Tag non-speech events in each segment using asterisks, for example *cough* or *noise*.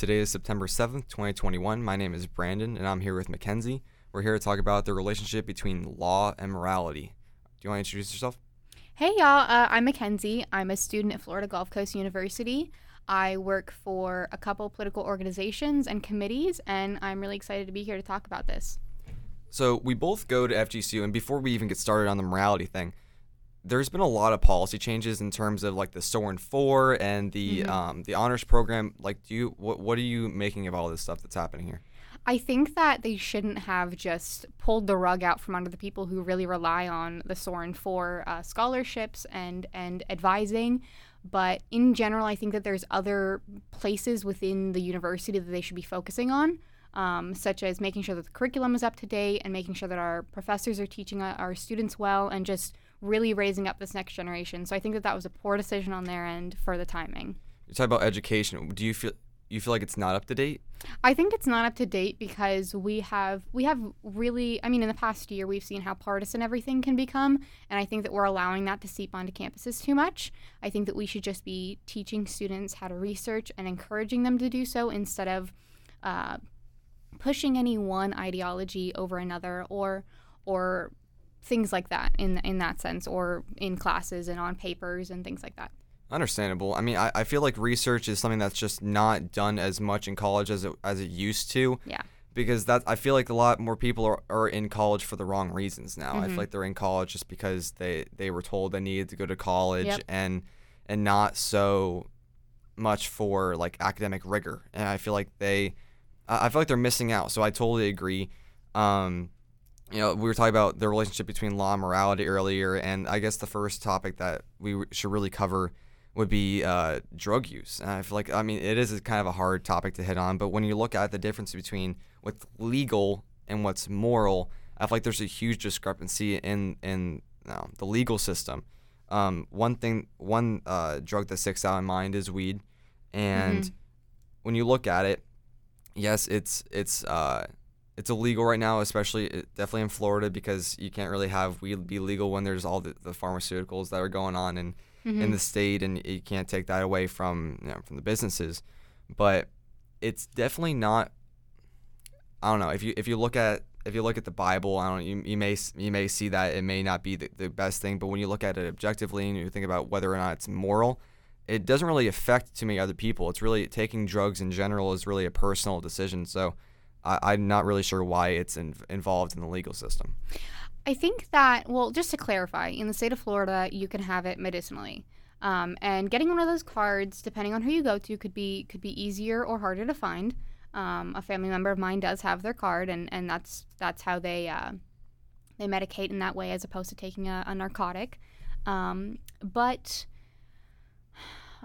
Today is September 7th, 2021. My name is Brandon, and I'm here with Mackenzie. We're here to talk about the relationship between law and morality. Do you want to introduce yourself? Hey, y'all. Uh, I'm Mackenzie. I'm a student at Florida Gulf Coast University. I work for a couple political organizations and committees, and I'm really excited to be here to talk about this. So, we both go to FGCU, and before we even get started on the morality thing, there's been a lot of policy changes in terms of like the Soren Four and the Mhm. um, the honors program. Like, do you what what are you making of all this stuff that's happening here? I think that they shouldn't have just pulled the rug out from under the people who really rely on the Soren for uh, scholarships and and advising. But in general, I think that there's other places within the university that they should be focusing on, um, such as making sure that the curriculum is up to date and making sure that our professors are teaching uh, our students well and just really raising up this next generation. So I think that that was a poor decision on their end for the timing. You talk about education. Do you feel you feel like it's not up to date? I think it's not up to date because we have we have really I mean in the past year we've seen how partisan everything can become and I think that we're allowing that to seep onto campuses too much. I think that we should just be teaching students how to research and encouraging them to do so instead of uh, pushing any one ideology over another or or things like that in in that sense or in classes and on papers and things like that. Understandable. I mean, I, I feel like research is something that's just not done as much in college as it as it used to. Yeah. Because that I feel like a lot more people are, are in college for the wrong reasons now. I Mhm. I feel like they're in college just because they, they were told they needed to go to college Yep. and and not so much for like academic rigor. And I feel like they I feel like they're missing out. So I totally agree. Um, you know, we were talking about the relationship between law and morality earlier, and I guess the first topic that we should really cover would be uh, drug use. And I feel like, I mean, it is a kind of a hard topic to hit on, but when you look at the difference between what's legal and what's moral, I feel like there's a huge discrepancy in in you know, the legal system. Um, one thing, one uh, drug that sticks out in mind is weed, and Mhm. when you look at it, yes, it's it's uh, it's illegal right now, especially uh, definitely in Florida because you can't really have weed be legal when there's all the, the pharmaceuticals that are going on in, in Mhm. the state, and you can't take that away from you know, from the businesses. But it's definitely not. I don't know if you if you look at if you look at the Bible, I don't you, you may you may see that it may not be the, the best thing, but when you look at it objectively and you think about whether or not it's moral, it doesn't really affect too many other people. It's really taking drugs in general is really a personal decision. So I, I'm not really sure why it's in, involved in the legal system. I think that, well, just to clarify, in the state of Florida, you can have it medicinally. Um, and getting one of those cards, depending on who you go to, could be could be easier or harder to find. Um, a family member of mine does have their card, and, and that's that's how they uh, they medicate in that way, as opposed to taking a, a narcotic. Um, but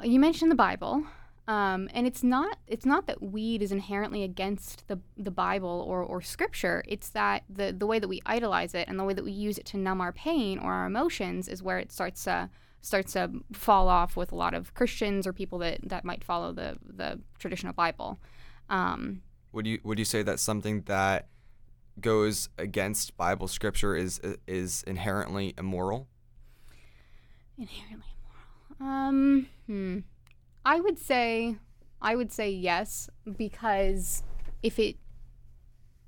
you mentioned the Bible, um, and it's not it's not that weed is inherently against the the Bible or, or Scripture. It's that the the way that we idolize it and the way that we use it to numb our pain or our emotions is where it starts to starts to fall off with a lot of Christians or people that, that might follow the the traditional Bible. Um, Would you would you say that something that goes against Bible scripture is is inherently immoral? inherently immoral. Um, hmm. I would say, I would say yes because if it,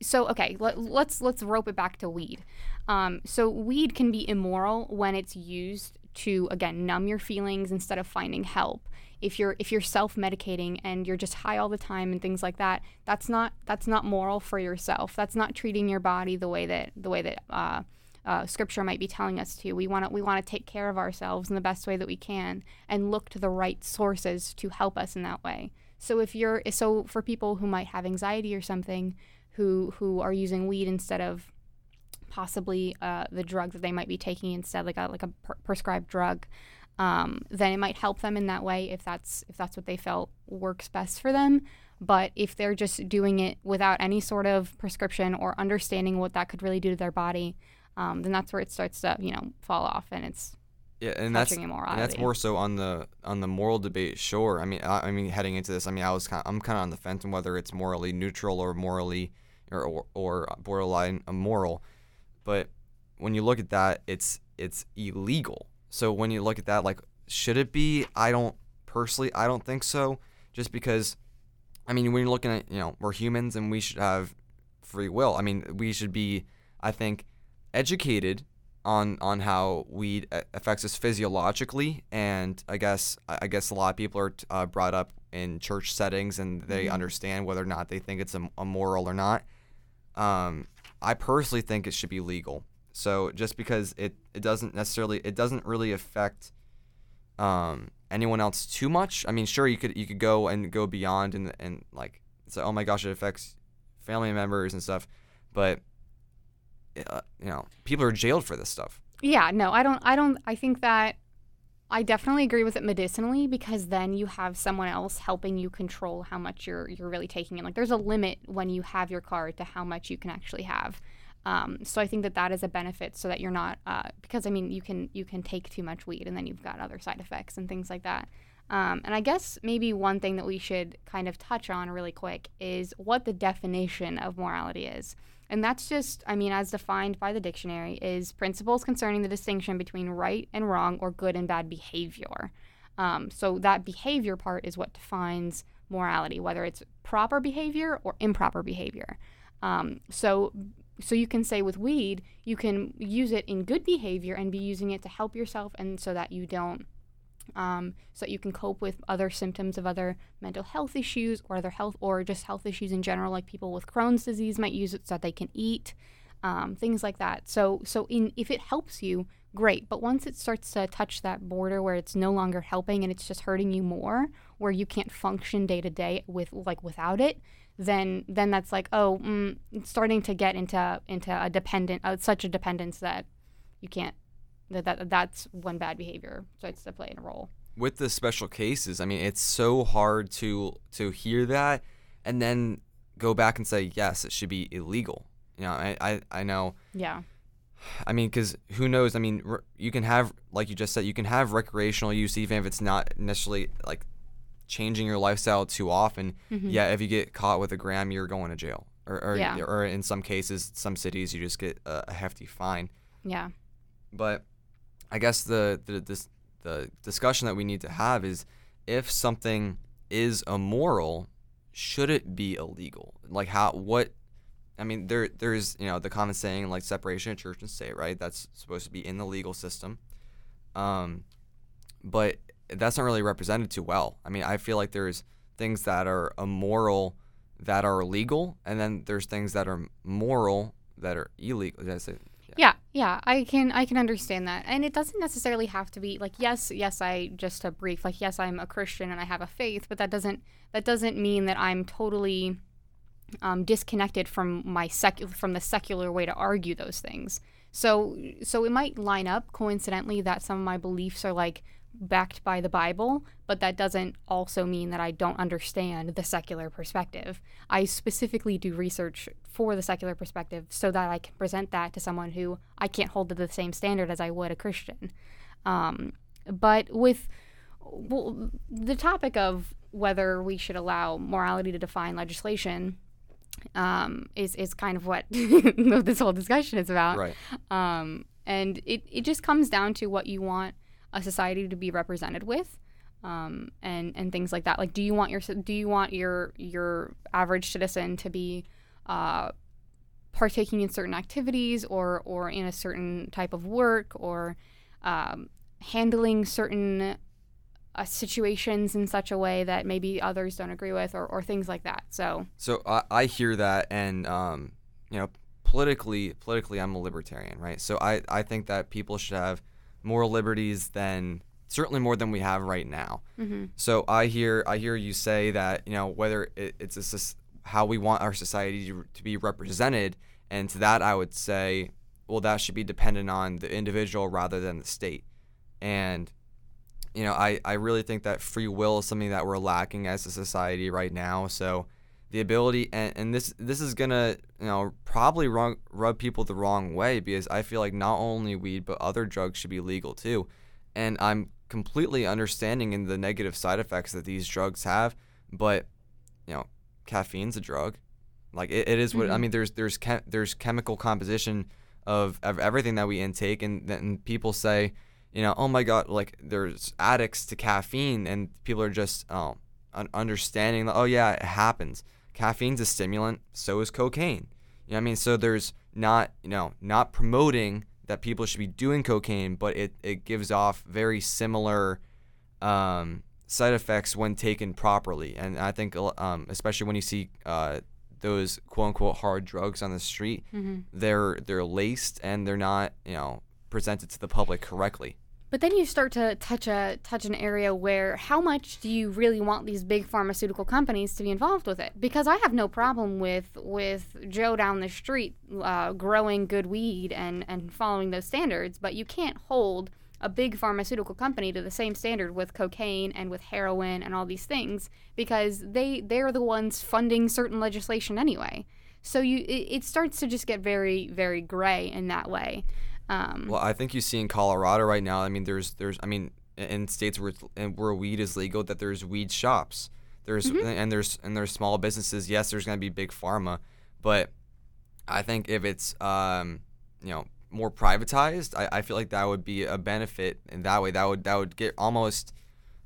so okay, let, let's let's rope it back to weed. Um, so weed can be immoral when it's used to again numb your feelings instead of finding help. If you're if you're self medicating and you're just high all the time and things like that, that's not that's not moral for yourself. That's not treating your body the way that the way that uh, uh, scripture might be telling us to. We want to we want to take care of ourselves in the best way that we can and look to the right sources to help us in that way. So if you're so for people who might have anxiety or something, who who are using weed instead of possibly uh, the drug that they might be taking instead, like a like a per- prescribed drug, um, then it might help them in that way if that's if that's what they felt works best for them. But if they're just doing it without any sort of prescription or understanding what that could really do to their body, um, then that's where it starts to you know fall off, and it's Yeah, and that's and that's more so on the on the moral debate. Sure, I mean, I, I mean, heading into this, I mean, I was kind, I'm kind of on the fence on whether it's morally neutral or morally or or, or borderline immoral. But when you look at that, it's it's illegal. So when you look at that, like, should it be? I don't personally, I don't think so. Just because I mean, when you're looking at, you know, we're humans and we should have free will. I mean, we should be, I think, educated on on how weed affects us physiologically, and I guess I guess a lot of people are uh, brought up in church settings and they mm-hmm. understand whether or not they think it's immoral or not. Um, I personally think it should be legal. So just because it, it doesn't necessarily it doesn't really affect um, anyone else too much. I mean, sure you could you could go and go beyond and and like say, oh my gosh, it affects family members and stuff, but uh, you know, people are jailed for this stuff. Yeah, no, I don't. I don't. I think that I definitely agree with it medicinally because then you have someone else helping you control how much you're you're really taking in. Like there's a limit when you have your card to how much you can actually have. Um, so I think that that is a benefit, so that you're not uh, because I mean you can you can take too much weed and then you've got other side effects and things like that. Um, and I guess maybe one thing that we should kind of touch on really quick is what the definition of morality is. And that's just, I mean, as defined by the dictionary, is principles concerning the distinction between right and wrong or good and bad behavior. Um, so that behavior part is what defines morality, whether it's proper behavior or improper behavior. Um, so, so you can say with weed, you can use it in good behavior and be using it to help yourself, and so that you don't um, so that you can cope with other symptoms of other mental health issues or other health or just health issues in general, like people with Crohn's disease might use it so that they can eat, um, things like that. So, so in if it helps you, great. But once it starts to touch that border where it's no longer helping and it's just hurting you more, where you can't function day to day with like without it, then then that's like oh, mm, starting to get into into a dependent, uh, such a dependence that you can't that, that that's one bad behavior starts to play a role. With the special cases, I mean, it's so hard to to hear that and then go back and say yes, it should be illegal. You know, I I, I know. Yeah. I mean, because who knows? I mean, you can have, like you just said, you can have recreational use even if it's not necessarily like changing your lifestyle too often. Mm-hmm. Yeah, if you get caught with a gram, you're going to jail, or or, yeah. or in some cases, some cities, you just get a hefty fine. Yeah. But I guess the the this, the discussion that we need to have is if something is immoral, should it be illegal? Like how what I mean there there's you know the common saying like separation of church and state, right? That's supposed to be in the legal system. Um but that's not really represented too well. I mean, I feel like there's things that are immoral that are legal and then there's things that are moral that are illegal. Did I say yeah, I can I can understand that. And it doesn't necessarily have to be like yes, yes, I just a brief like yes, I'm a Christian and I have a faith, but that doesn't that doesn't mean that I'm totally um, disconnected from my sec from the secular way to argue those things. So so it might line up coincidentally that some of my beliefs are like backed by the Bible, but that doesn't also mean that I don't understand the secular perspective. I specifically do research for the secular perspective so that I can present that to someone who I can't hold to the same standard as I would a Christian. Um, but with well, the topic of whether we should allow morality to define legislation um, is is kind of what *laughs* this whole discussion is about. Right. Um, and it, it just comes down to what you want a society to be represented with um, and and things like that. Like do you want your do you want your your average citizen to be uh, partaking in certain activities or or in a certain type of work or um, handling certain uh, situations in such a way that maybe others don't agree with or, or things like that? So so I, I hear that and um, you know politically politically I'm a libertarian right? So I, I think that people should have more liberties than certainly more than we have right now. Mm-hmm. So I hear I hear you say that you know whether it, it's a, how we want our society to, to, be represented, and to that I would say, well, that should be dependent on the individual rather than the state. And you know, I, I really think that free will is something that we're lacking as a society right now. So the ability and, and this this is gonna you know probably wrong, rub people the wrong way because I feel like not only weed but other drugs should be legal too, and I'm completely understanding in the negative side effects that these drugs have, but you know caffeine's a drug, like it, it is what mm-hmm. I mean. There's there's chem- there's chemical composition of, of everything that we intake, and then people say you know oh my god like there's addicts to caffeine, and people are just oh understanding that oh yeah, it happens. Caffeine's a stimulant, so is cocaine. You know what I mean? So there's not you know not promoting that people should be doing cocaine, but it, it gives off very similar um, side effects when taken properly. And I think, um, especially when you see uh, those quote unquote hard drugs on the street, Mm-hmm. they're they're laced and they're not you know presented to the public correctly. But then you start to touch a touch an area where how much do you really want these big pharmaceutical companies to be involved with it? Because I have no problem with with Joe down the street uh, growing good weed and and following those standards, but you can't hold a big pharmaceutical company to the same standard with cocaine and with heroin and all these things because they they're the ones funding certain legislation anyway. So you it, it starts to just get very very gray in that way. Um, Well, I think you see in Colorado right now. I mean, there's there's I mean, in states where it's, and where weed is legal, that there's weed shops. There's and there's and there's small businesses. Yes, there's gonna be big pharma, but I think if it's um you know more privatized, I, I feel like that would be a benefit in that way. That would that would get almost.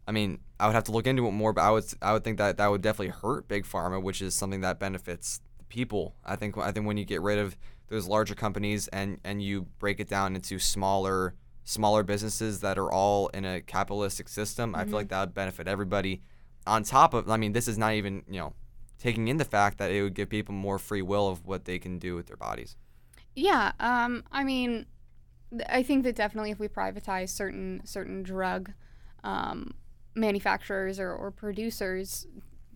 I mean, I would have to look into it more, but I would I would think that that would definitely hurt big pharma, which is something that benefits the people. I think I think when you get rid of those larger companies and and you break it down into smaller smaller businesses that are all in a capitalistic system, I feel like that would benefit everybody. On top of, I mean, this is not even you know taking in the fact that it would give people more free will of what they can do with their bodies. Yeah, um, I mean, I think that definitely if we privatize certain certain drug um, manufacturers or, or producers,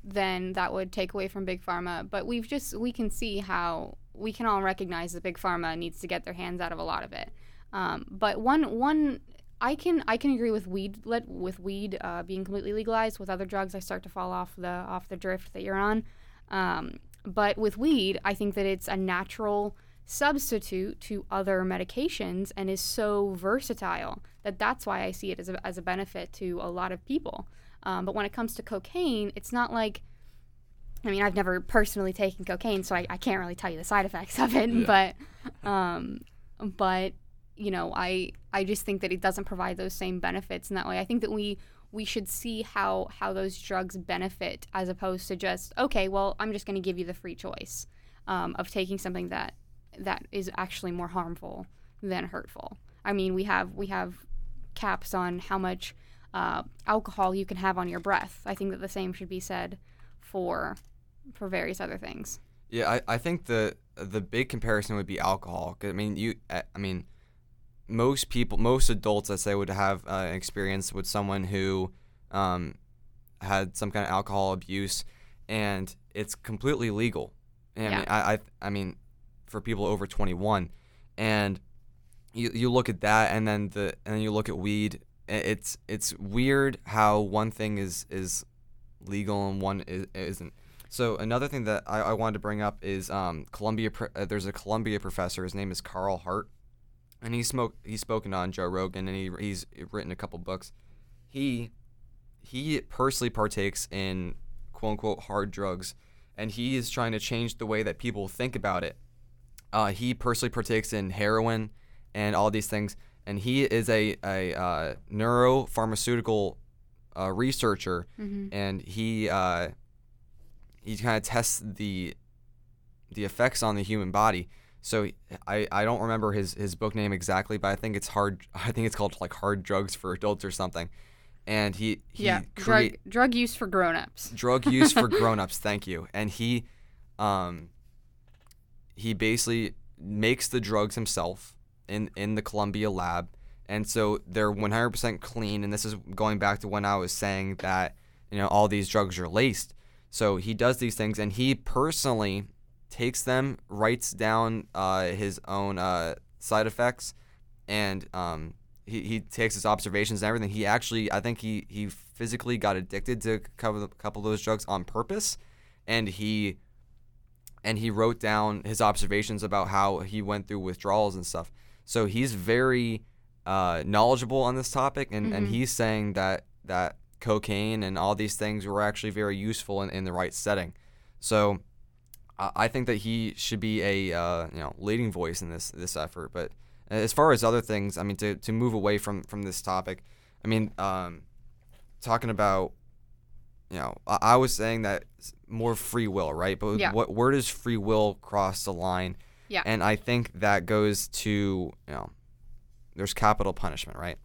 then that would take away from big pharma. But we've just we can see how we can all recognize that big pharma needs to get their hands out of a lot of it. Um, but one one I can I can agree with weed let with weed uh, being completely legalized. With other drugs, I start to fall off the off the drift that you're on. Um, but with weed, I think that it's a natural substitute to other medications and is so versatile that that's why I see it as a, as a benefit to a lot of people. Um, but when it comes to cocaine, it's not like I mean, I've never personally taken cocaine, so I, I can't really tell you the side effects of it. But, um, but you know, I I just think that it doesn't provide those same benefits in that way. I think that we we should see how how those drugs benefit as opposed to just okay, well, I'm just going to give you the free choice um, of taking something that that is actually more harmful than hurtful. I mean, we have we have caps on how much uh, alcohol you can have on your breath. I think that the same should be said for for various other things. Yeah, I, I think the the big comparison would be alcohol. 'Cause, I mean, you I I mean, most people, most adults, I say, would have uh, an experience with someone who um, had some kind of alcohol abuse, and it's completely legal. And I Yeah. mean, I, I I mean, for people over twenty one, and you you look at that, and then the and then you look at weed. It's it's weird how one thing is is legal and one is, isn't. So another thing that I, I wanted to bring up is um, Columbia. Uh, there's a Columbia professor. His name is Carl Hart, and he spoke. He's spoken on Joe Rogan, and he he's written a couple books. He he personally partakes in quote unquote hard drugs, and he is trying to change the way that people think about it. Uh, he personally partakes in heroin and all these things, and he is a a uh, neuropharmaceutical uh, researcher, Mm-hmm. and he uh, he kind of tests the the effects on the human body. So I, I don't remember his, his book name exactly, but I think it's hard. *laughs* I think it's called like Hard Drugs for Adults or something. And he he yeah, create drug drug use for grown-ups. *laughs* drug use for *laughs* grown-ups. Thank you. And he um he basically makes the drugs himself in in the Columbia lab. And so they're 100% clean and this is going back to when I was saying that you know all these drugs are laced. So he does these things and he personally takes them, writes down uh, his own uh, side effects and um, he, he takes his observations and everything. He actually, I think he, he physically got addicted to a couple, couple of those drugs on purpose, and he and he wrote down his observations about how he went through withdrawals and stuff. So he's very uh, knowledgeable on this topic, and, and Mhm. he's saying that that cocaine and all these things were actually very useful in, in the right setting. So I think that he should be a uh, you know leading voice in this this effort. But as far as other things, I mean, to, to move away from from this topic, I mean, um, talking about you know, I, I was saying that more free will, right? But Yeah. what where does free will cross the line? Yeah. And I think that goes to you know, there's capital punishment, right?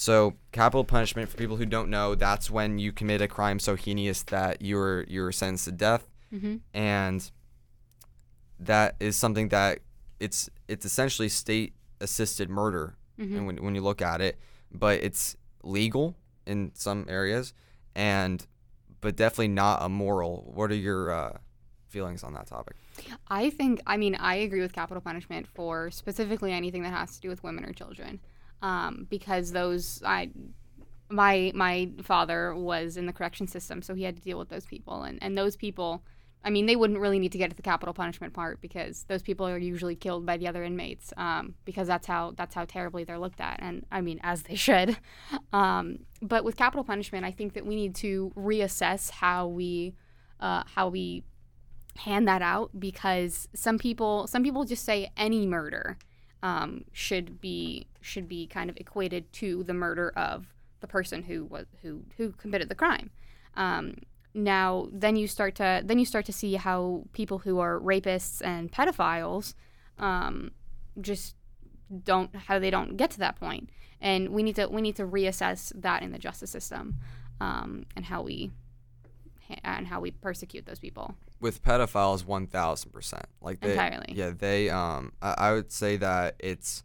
So capital punishment for people who don't know, that's when you commit a crime so heinous that you're you're sentenced to death, Mm-hmm. and that is something that it's it's essentially state assisted murder Mm-hmm. and when, when you look at it. But it's legal in some areas and but definitely not immoral what are your uh, feelings on that topic? I think, I mean, I agree with capital punishment for specifically anything that has to do with women or children, um, because those I. My my father was in the correction system, so he had to deal with those people, and, and those people, I mean, they wouldn't really need to get to the capital punishment part because those people are usually killed by the other inmates, um, because that's how that's how terribly they're looked at, and I mean, as they *laughs* should. Um, but with capital punishment, I think that we need to reassess how we uh, how we hand that out because some people some people just say any murder um, should be should be kind of equated to the murder of the person who was who who committed the crime. Um, now then you start to then you start to see how people who are rapists and pedophiles um, just don't how they don't get to that point and we need to we need to reassess that in the justice system um, and how we and how we persecute those people with pedophiles 1000% like they Entirely. yeah they um I, I would say that it's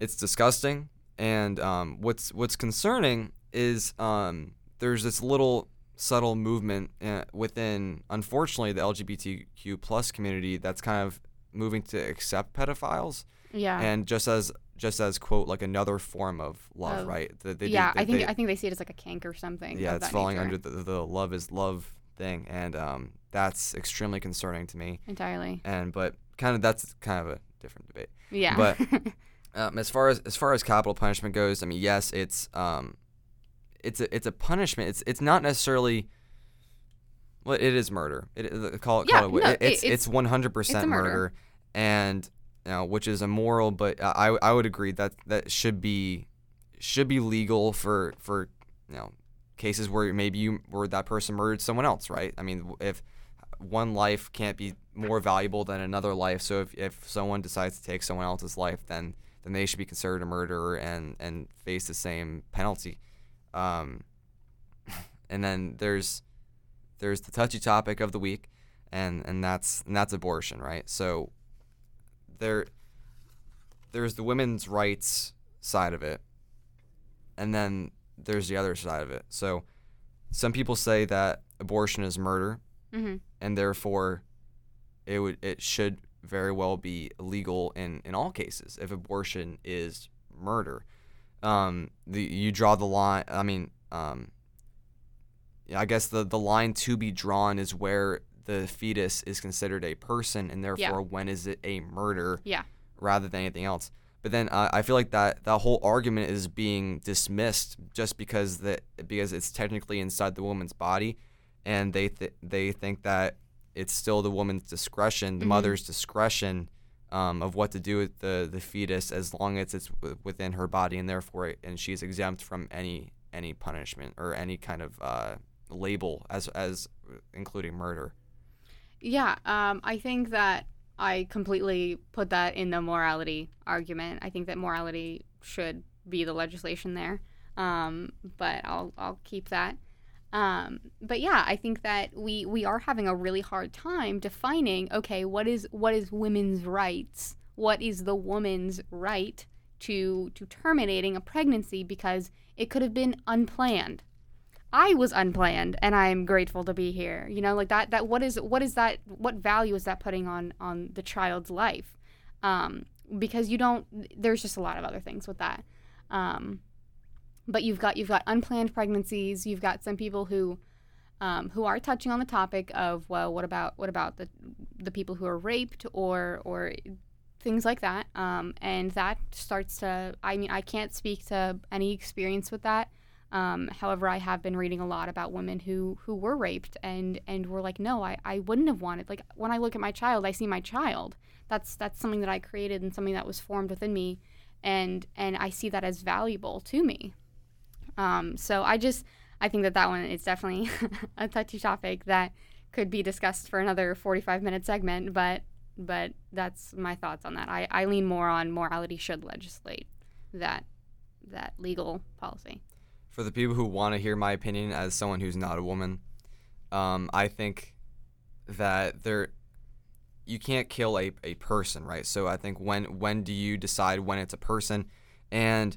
it's disgusting. And um what's what's concerning is um there's this little subtle movement uh, within unfortunately the lgbtq plus community that's kind of moving to accept pedophiles. Yeah. And just as just as quote like another form of love Of- right? That they do- yeah they- i think they- i think they see it as like a kink or something yeah it's falling nature. under the, the love is love thing. And um that's extremely concerning to me. Entirely. And but kind of that's kind of a different debate. Yeah. But- *laughs* um, as far as as far as capital punishment goes i mean yes it's um it's a it's a punishment it's it's not necessarily well it is murder it, it call it Yeah, call it, no, it- it's it's 100% murder. murder. and you know, which is immoral but i i would agree that that should be should be legal for for you know cases where maybe you where that person murdered someone else right i mean if one life can't be more valuable than another life so if, if someone decides to take someone else's life then then they should be considered a murderer and and face the same penalty. Um *laughs* and then there's there's the touchy topic of the week and and that's and that's abortion right? So there there's the women's rights side of it and then there's the other side of it. So some people say that abortion is murder hmm and therefore it would it should very well be legal in in all cases if abortion is murder. Um the you draw the line i mean um i guess the the line to be drawn is where the fetus is considered a person and therefore when is it a murder Yeah. rather than anything else. But then uh, I feel like that that whole argument is being dismissed just because that because it's technically inside the woman's body, and they th- they think that it's still the woman's discretion, the Mhm. mother's discretion, um, of what to do with the the fetus as long as it's w- within her body, and therefore it, and she's exempt from any any punishment or any kind of uh, label as as including murder. Yeah, um, I think that I completely put that in the morality argument. I think that morality should be the legislation there, um, but I'll I'll keep that. Um, but yeah, I think that we we are having a really hard time defining. Okay, what is what is women's rights? What is the woman's right to to terminating a pregnancy because it could have been unplanned? I was unplanned and I'm grateful to be here. You know, like that that what is what is that what value is that putting on on the child's life? Um, because you don't there's just a lot of other things with that. Um, but you've got you've got unplanned pregnancies, you've got some people who um, who are touching on the topic of well, what about what about the the people who are raped or or things like that. Um, and that starts to I mean I can't speak to any experience with that. Um, however, I have been reading a lot about women who who were raped and and were like, no, I, I wouldn't have wanted. Like when I look at my child, I see my child. That's that's something that I created and something that was formed within me, and and I see that as valuable to me. Um, so I just I think that that one is definitely *laughs* a touchy topic that could be discussed for another 45 minute segment, but but that's my thoughts on that. I, I lean more on morality should legislate that that legal policy. For the people who want to hear my opinion as someone who's not a woman, um, I think that there you can't kill a, a person, right? So I think when when do you decide when it's a person? And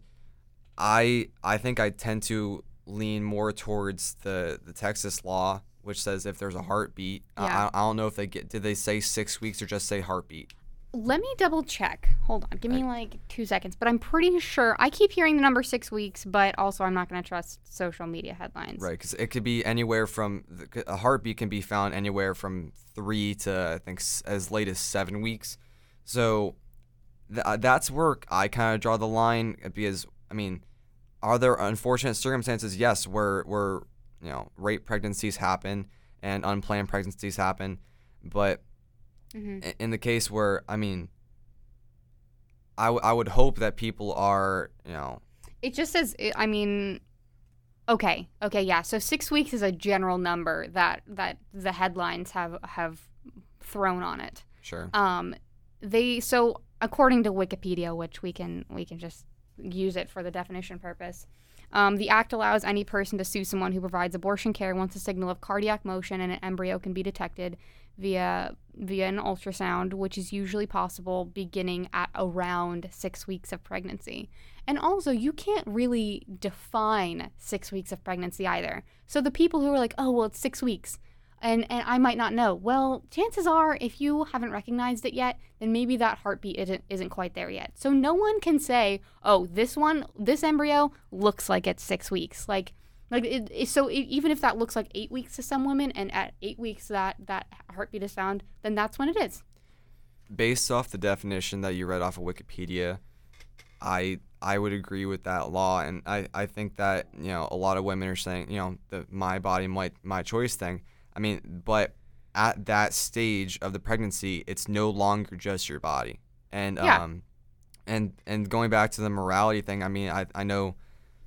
I I think I tend to lean more towards the the Texas law, which says if there's a heartbeat. Yeah. I, I don't know if they get did they say six weeks or just say heartbeat. Let me double check. Hold on. Give me like two seconds. But I'm pretty sure I keep hearing the number six weeks, but also I'm not going to trust social media headlines. Right, because it could be anywhere from a heartbeat can be found anywhere from three to I think as late as seven weeks. So th- uh, that's where I kind of draw the line because I mean, are there unfortunate circumstances? Yes, where where you know rape pregnancies happen and unplanned pregnancies happen, but hmm in the case where I mean, I, w- I would hope that people are you know It just says, I mean, okay, okay, yeah. So six weeks is a general number that that the headlines have have thrown on it. sure Um, they so according to Wikipedia, which we can we can just use it for the definition purpose. Um, the act allows any person to sue someone who provides abortion care once a signal of cardiac motion and an embryo can be detected via via an ultrasound, which is usually possible beginning at around six weeks of pregnancy. And also, you can't really define six weeks of pregnancy either. So the people who are like, "Oh, well, it's six weeks," and and I might not know. Well, chances are, if you haven't recognized it yet, then maybe that heartbeat isn't isn't quite there yet. So no one can say, "Oh, this one, this embryo looks like it's six weeks." Like, like it, it- so e even if that looks like eight weeks to some women, and at eight weeks that that heartbeat is found, then that's when it is. based off the definition that you read off of Wikipedia, I I would agree with that law, and I, I think that you know a lot of women are saying you know the my body my my choice thing. I mean, but at that stage of the pregnancy, it's no longer just your body, and Yeah. um, and and going back to the morality thing, I mean, I I know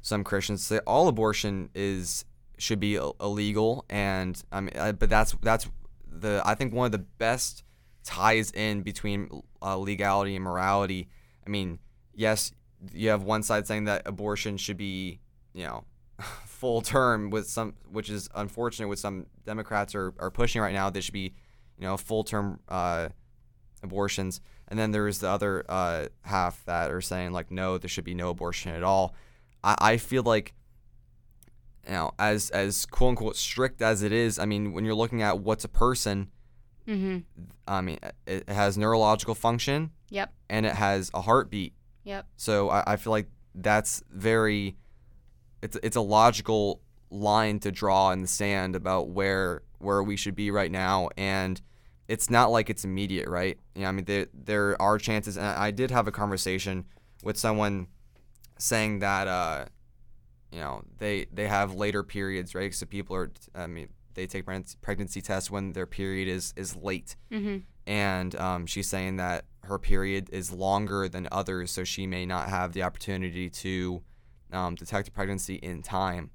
some Christians say all abortion is should be illegal, and I mean, I, but that's that's the I think one of the best ties in between uh, legality and morality. I mean, yes, you have one side saying that abortion should be, you know, *laughs* full term with some, which is unfortunate. With some Democrats are, are pushing right now, they should be, you know, full term uh, abortions. And then there's the other uh, half that are saying like, no, there should be no abortion at all. I, I feel like you know, as as quote unquote strict as it is, I mean, when you're looking at what's a person, Mm-hmm. I mean, it has neurological function Yep. and it has a heartbeat. Yep. So I, I feel like that's very, it's it's a logical line to draw in the sand about where where we should be right now, and it's not like it's immediate, right? You know, I mean, there there are chances, and I did have a conversation with someone saying that, uh, you know, they they have later periods, right? So people are, I mean, they take pregnancy, tests when their period is is late Mm-hmm. and um, she's saying that her period is longer than others, so she may not have the opportunity to um, detect a pregnancy in time.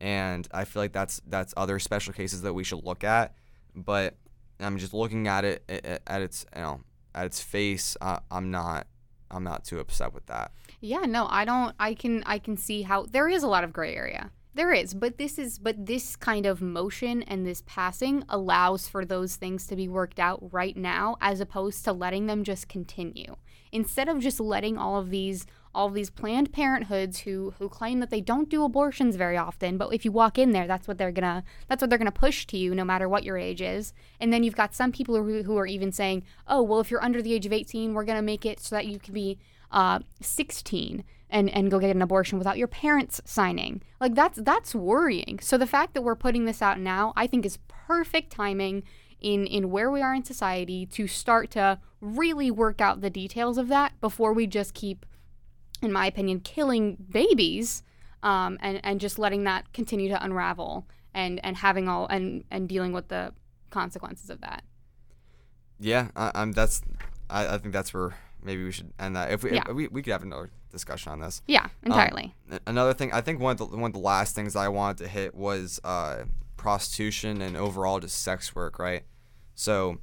And I feel like that's that's other special cases that we should look at. But I'm just looking at it at its you know at its face. Uh, I'm not I'm not too upset with that. Yeah, no, I don't I can I can see how there is a lot of gray area. There is, but this is but this kind of motion and this passing allows for those things to be worked out right now as opposed to letting them just continue. Instead of just letting all of these all these planned parenthoods who who claim that they don't do abortions very often, but if you walk in there, that's what they're gonna that's what they're gonna push to you, no matter what your age is. And then you've got some people who, who are even saying, "Oh, well, if you're under the age of 18, we're gonna make it so that you can be uh, 16 and and go get an abortion without your parents signing." Like that's that's worrying. So the fact that we're putting this out now, I think, is perfect timing in in where we are in society to start to really work out the details of that before we just keep in my opinion, killing babies um, and, and just letting that continue to unravel and, and having all and, and dealing with the consequences of that. Yeah, I, I'm. That's. I, I think that's where maybe we should end that. If we Yeah. if we we could have another discussion on this. Yeah, entirely. Um, another thing, I think one of the one of the last things I wanted to hit was uh, prostitution and overall just sex work, right? So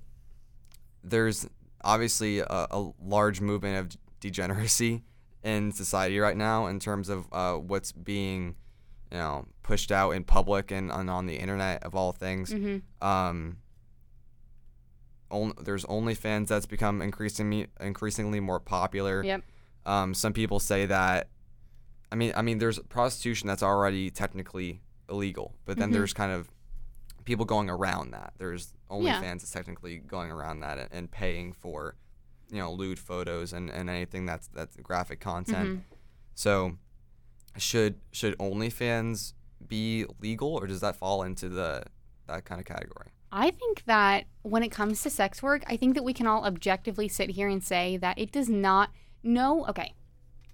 there's obviously a, a large movement of degeneracy in society right now in terms of uh, what's being you know pushed out in public and, and on the internet of all things. Mm-hmm. Um, on, there's OnlyFans that's become increasingly increasingly more popular. Yep. Um, some people say that. I mean, I mean, there's prostitution that's already technically illegal, but then Mhm. there's kind of people going around that. There's OnlyFans Yeah. that's technically going around that and, and paying for, you know, lewd photos and, and anything that's that's graphic content. Mhm. So, should should OnlyFans be legal, or does that fall into the that kind of category? I think that when it comes to sex work, I think that we can all objectively sit here and say that it does not. No, okay.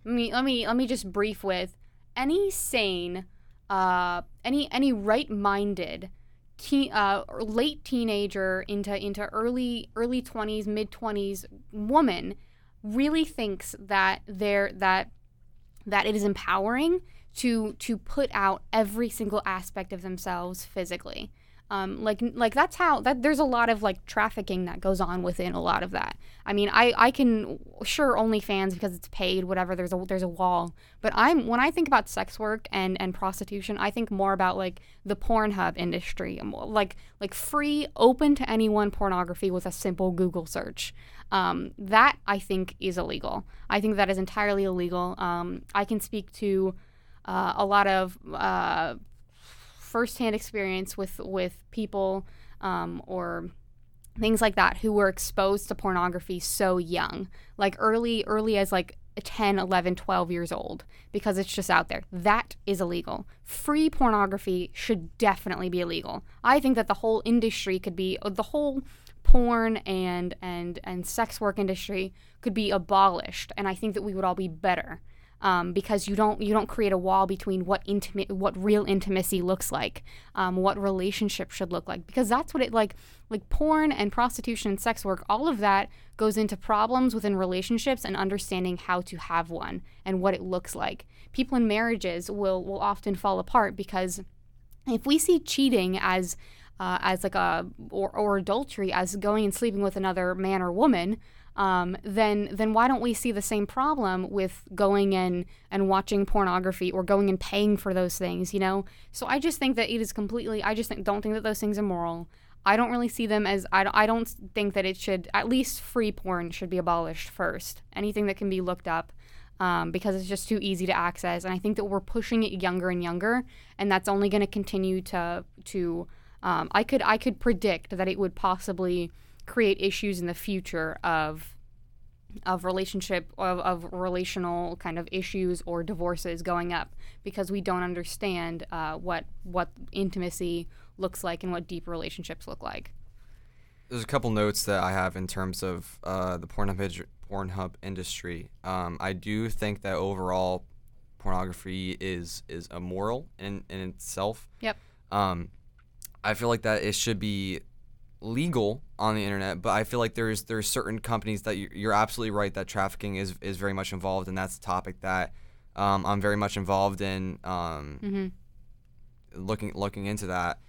Let me let me let me just brief with any sane, uh, any any right-minded, teen, uh, late teenager into into early early twenties, mid twenties woman really thinks that they're that that it is empowering to to put out every single aspect of themselves physically um, like like that's how that there's a lot of like trafficking that goes on within a lot of that. I mean, I I can sure OnlyFans because it's paid, whatever. There's a there's a wall, but I'm when I think about sex work and and prostitution, I think more about like the Pornhub industry, like like free, open to anyone pornography with a simple Google search. Um, that I think is illegal. I think that is entirely illegal. Um, I can speak to uh, a lot of uh, firsthand experience with with people um, or things like that who were exposed to pornography so young like early early as like 10 11 12 years old because it's just out there. That is illegal. Free pornography should definitely be illegal. I think that the whole industry could be the whole porn and and and sex work industry could be abolished and i think that we would all be better um, because you don't you don't create a wall between what intimate what real intimacy looks like, um, what relationship should look like, because that's what it like like porn and prostitution and sex work. All of that goes into problems within relationships and understanding how to have one and what it looks like. People in marriages will will often fall apart because if we see cheating as uh, as like a or, or adultery as going and sleeping with another man or woman um, then then why don't we see the same problem with going in and watching pornography or going and paying for those things? You know, so I just think that it is completely. I just think, don't think that those things are moral. I don't really see them as. I, I don't think that it should. At least free porn should be abolished first. Anything that can be looked up. Um, because it's just too easy to access, and I think that we're pushing it younger and younger, and that's only going to continue to to. Um, I could I could predict that it would possibly create issues in the future of of relationship of, of relational kind of issues or divorces going up because we don't understand uh, what what intimacy looks like and what deep relationships look like. There's a couple notes that I have in terms of uh, the Pornhub Pornhub industry. Um, I do think that overall pornography is is immoral in in itself. Yep. Um, I feel like that it should be legal on the internet, but I feel like there's there's certain companies that you're, you're absolutely right that trafficking is is very much involved, and that's a topic that um, I'm very much involved in. Um, Mm-hmm. looking looking into that.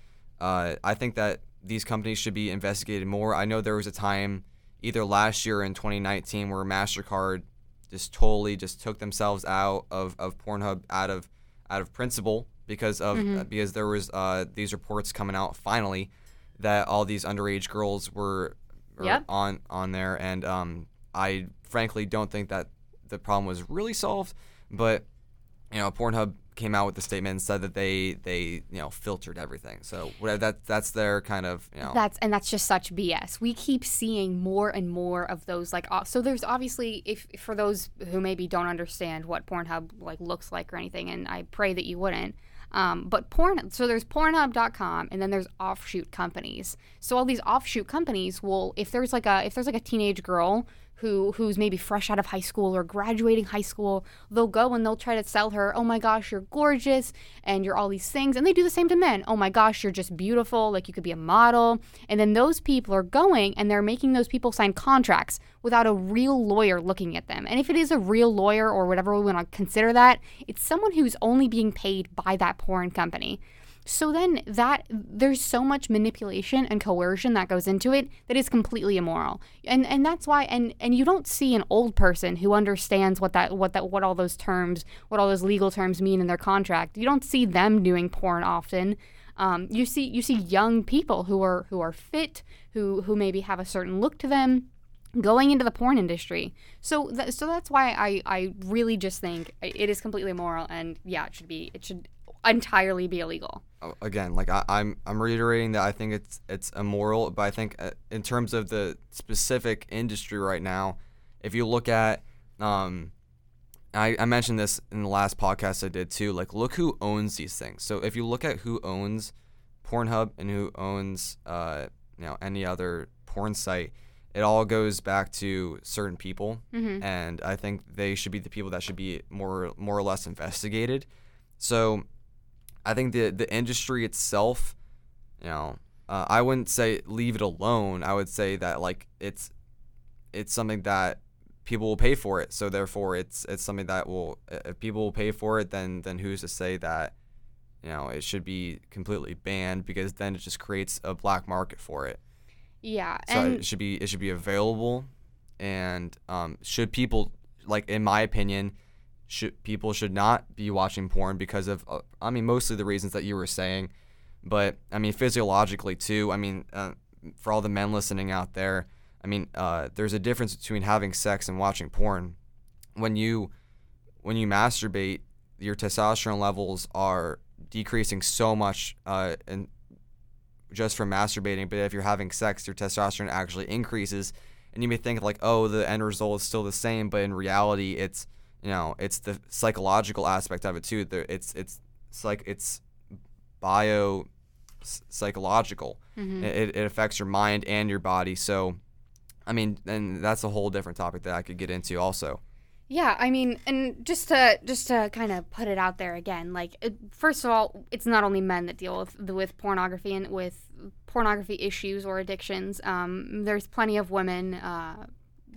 Uh, I think that these companies should be investigated more. I know there was a time, either last year or in 2019, where Mastercard just totally just took themselves out of, of Pornhub out of out of principle because of Mhm. uh, because there was uh, these reports coming out finally that all these underage girls were, on on there, and um, I frankly don't think that the problem was really solved, but you know, Pornhub came out with the statement and said that they they you know filtered everything. So whatever that that's their kind of you know That's and that's just such BS. We keep seeing more and more of those like uh, so there's obviously if for those who maybe don't understand what Pornhub like looks like or anything and I pray that you wouldn't. Um, but porn so there's pornhub.com and then there's offshoot companies. So all these offshoot companies will if there's like a if there's like a teenage girl who who's maybe fresh out of high school or graduating high school, they'll go and they'll try to sell her, "Oh my gosh, you're gorgeous and you're all these things." And they do the same to men. "Oh my gosh, you're just beautiful, like you could be a model." And then those people are going and they're making those people sign contracts without a real lawyer looking at them. And if it is a real lawyer or whatever we want to consider that, it's someone who's only being paid by that porn company. So then that there's so much manipulation and coercion that goes into it that is completely immoral. And and that's why and and you don't see an old person who understands what that what that what all those terms, what all those legal terms mean in their contract. You don't see them doing porn often. Um, you see you see young people who are who are fit, who who maybe have a certain look to them going into the porn industry. So th- so that's why I I really just think it is completely immoral and yeah, it should be it should entirely be illegal. Oh, again, like I, I'm, I'm reiterating that I think it's it's immoral, but I think uh, in terms of the specific industry right now, if you look at, um, I, I mentioned this in the last podcast I did too. Like, look who owns these things. So if you look at who owns Pornhub and who owns, uh, you know, any other porn site, it all goes back to certain people, Mm-hmm. and I think they should be the people that should be more more or less investigated. So I think the the industry itself, you know, uh, I wouldn't say leave it alone. I would say that like it's it's something that people will pay for it. So therefore, it's it's something that will if people will pay for it, then then who's to say that you know it should be completely banned because then it just creates a black market for it. Yeah, So and it should be it should be available, and um, should people like in my opinion, should people should not be watching porn because of uh, I mean mostly the reasons that you were saying, but I mean physiologically too. I mean uh, for all the men listening out there, I mean uh, there's a difference between having sex and watching porn. When you when you masturbate, your testosterone levels are decreasing so much uh, and just from masturbating, but if you're having sex, your testosterone actually increases. And you may think like, oh, the end result is still the same, but in reality, it's you know, it's the psychological aspect of it too. There, it's it's it's like it's bio psychological. Mhm. It, it affects your mind and your body. So, I mean, and that's a whole different topic that I could get into also. Yeah, I mean, and just to just to kind of put it out there again, like it, first of all, it's not only men that deal with with pornography and with pornography issues or addictions. Um, there's plenty of women uh,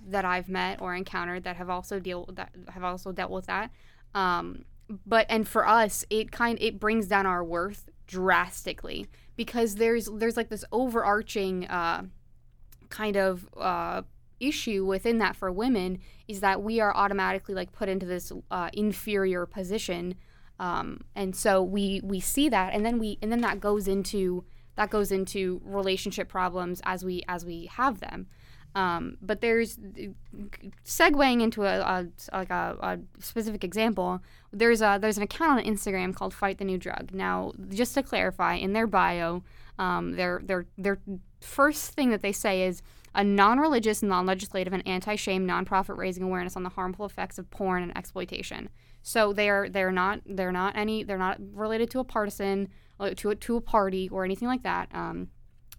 that I've met or encountered that have also deal that have also dealt with that. Um, but and for us, it kind it brings down our worth drastically because there's there's like this overarching uh, kind of uh, issue within that for women is that we are automatically like put into this uh, inferior position um, and so we we see that and then we and then that goes into that goes into relationship problems as we as we have them um, but there's segueing into a, a like a, a specific example. There's a there's an account on Instagram called Fight the New Drug. Now, just to clarify, in their bio, um, their their their first thing that they say is a non-religious, non-legislative, and anti-shame nonprofit raising awareness on the harmful effects of porn and exploitation. So they're they're not they're not any they're not related to a partisan uh, to a, to a party or anything like that. Um,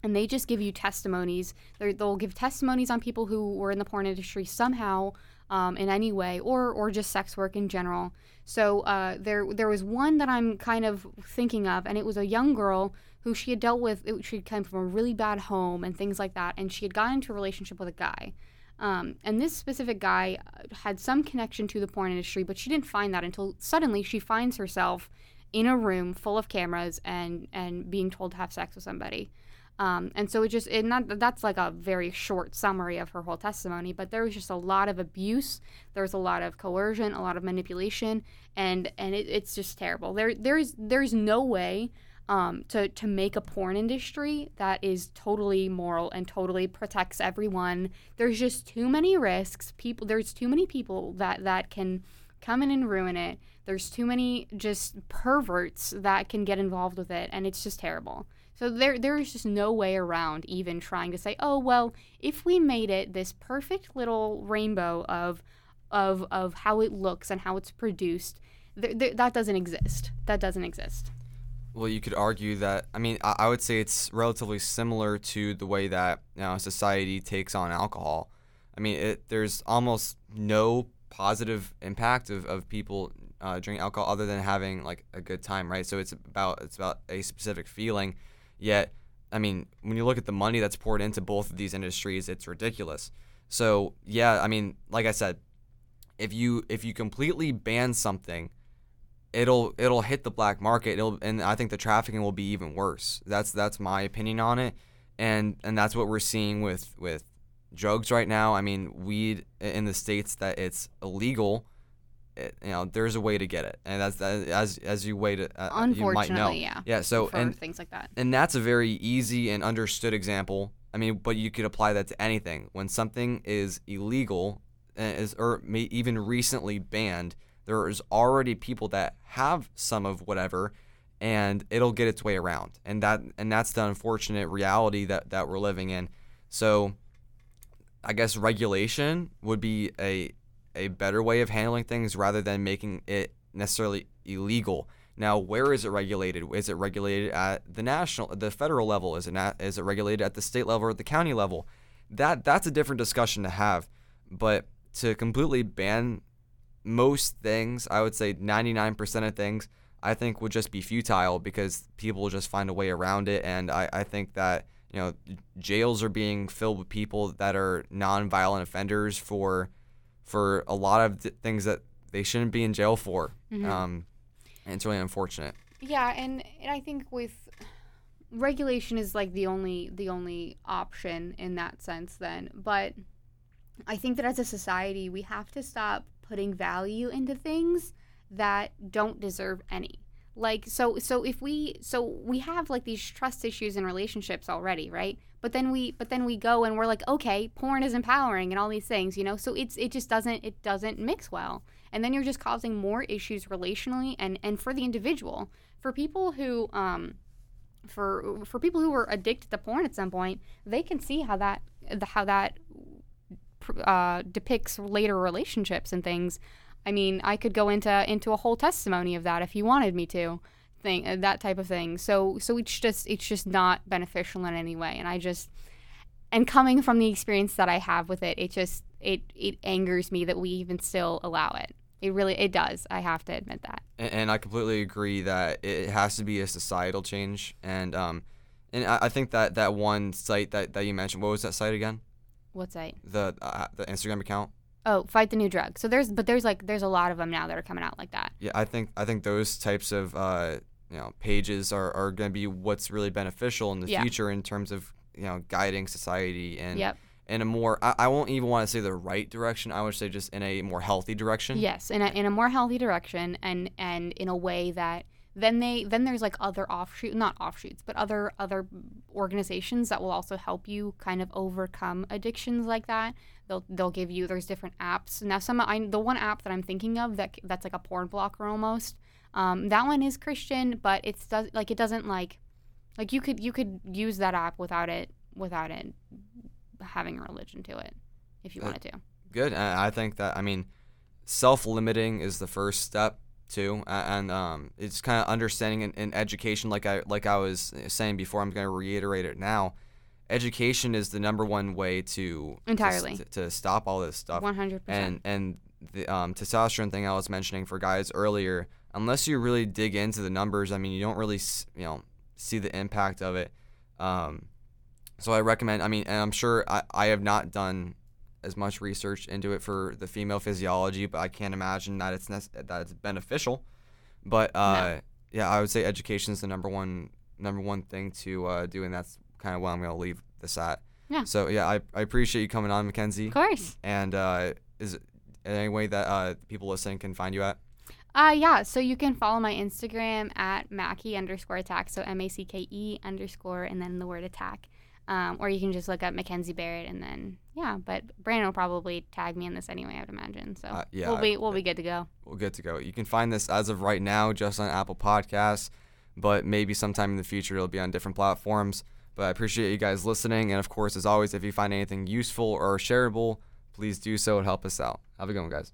and they just give you testimonies. They're, they'll give testimonies on people who were in the porn industry somehow, um, in any way, or or just sex work in general. So uh, there there was one that I'm kind of thinking of, and it was a young girl who she had dealt with. It, she come from a really bad home and things like that, and she had gotten into a relationship with a guy. Um, and this specific guy uh, had some connection to the porn industry, but she didn't find that until suddenly she finds herself in a room full of cameras and and being told to have sex with somebody. Um, and so it just not that's like a very short summary of her whole testimony, but there was just a lot of abuse. There was a lot of coercion, a lot of manipulation, and and it, it's just terrible. There there's there's no way um, to to make a porn industry that is totally moral and totally protects everyone. There's just too many risks. People there's too many people that that can come in and ruin it. There's too many just perverts that can get involved with it, and it's just terrible. So there there is just no way around even trying to say, oh well, if we made it this perfect little rainbow of of of how it looks and how it's produced, th- th- that doesn't exist. That doesn't exist. Well, you could argue that. I mean, I, I would say it's relatively similar to the way that you know, society takes on alcohol. I mean, it, there's almost no positive impact of, of people uh, drinking alcohol other than having like a good time, right? So it's about it's about a specific feeling. Yet, I mean, when you look at the money that's poured into both of these industries, it's ridiculous. So yeah, I mean, like I said, if you if you completely ban something, it'll it'll hit the black market. It'll and I think the trafficking will be even worse. That's that's my opinion on it, and and that's what we're seeing with with drugs right now. I mean, weed in the states that it's illegal. It, you know, there's a way to get it, and that's that, as as you wait. Uh, you might know. Unfortunately, yeah. Yeah. So for and things like that. and that's a very easy and understood example. I mean, but you could apply that to anything. When something is illegal, uh, is or may even recently banned, there is already people that have some of whatever, and it'll get its way around. And that and that's the unfortunate reality that that we're living in. So, I guess regulation would be a a better way of handling things rather than making it necessarily illegal. Now, where is it regulated? Is it regulated at the national, the federal level? Is it not? Is it regulated at the state level or at the county level? That that's a different discussion to have. But to completely ban most things, I would say 99% of things, I think would just be futile because people will just find a way around it. And I, I think that you know jails are being filled with people that are non-violent offenders for for a lot of th- things that they shouldn't be in jail for. Um, and it's really unfortunate. Yeah, and, and I think with regulation is like the only the only option in that sense then. But I think that as a society we have to stop putting value into things that don't deserve any. Like so so if we so we have like these trust issues in relationships already, right? But then we but then we go and we're like, okay, porn is empowering and all these things, you know? So it's it just doesn't it doesn't mix well. And then you're just causing more issues relationally and and for the individual. For people who um for for people who were addicted to porn at some point, they can see how that how that uh, depicts later relationships and things. I mean, I could go into into a whole testimony of that if you wanted me to, thing uh, that type of thing. So so it's just it's just not beneficial in any way. And I just and coming from the experience that I have with it, it just it it angers me that we even still allow it. It really it does. I have to admit that. And, and I completely agree that it has to be a societal change. And um, and I, I think that that one site that, that you mentioned, what was that site again? what site The uh, the Instagram account. Oh, fight the new drug. So there's but there's like there's a lot of them now that are coming out like that. Yeah, I think I think those types of uh, you know pages are, are going to be what's really beneficial in the Yeah. future in terms of you know guiding society and Yep. in a more I, I won't even want to say the right direction. I would say just in a more healthy direction. Yes, in a in a more healthy direction and and in a way that then they then there's like other offshoot not offshoots but other other organizations that will also help you kind of overcome addictions like that. They'll they'll give you there's different apps. Now some I the one app that I'm thinking of that that's like a porn blocker almost. Um, that one is Christian, but it's does like it doesn't like like you could you could use that app without it without it having a religion to it if you Uh, wanted to. Good. I think that I mean, self-limiting is the first step too, and um, it's kind of understanding in, in education, like I like I was saying before. I'm going to reiterate it now. Education is the number one way to to Entirely. to, to stop all this stuff. One hundred percent. and and the um, testosterone thing I was mentioning for guys earlier, unless you really dig into the numbers, I mean, you don't really you know see the impact of it. Um, so I recommend. I mean, and I'm sure I, I have not done as much research into it for the female physiology, but I can't imagine that it's that it's beneficial. But uh, yeah, I would say education is the number one number one thing to uh, do, and that's kind of what I'm gonna leave this at. Yeah. So yeah, I, I appreciate you coming on, Mackenzie. Of course. And uh, is any way that uh, people listening can find you at? Uh, yeah, so you can follow my Instagram at Mackie underscore attack, so M A C K E underscore and then the word attack. Um, or you can just look up Mackenzie Barrett and then yeah, but Brandon will probably tag me in this anyway, I would imagine. So Uh, yeah, we'll be we'll be good to go. We're good to go. You can find this as of right now just on Apple Podcasts, but maybe sometime in the future it'll be on different platforms. But I appreciate you guys listening. And of course, as always, if you find anything useful or shareable, please do so. It help us out. Have a good one, guys.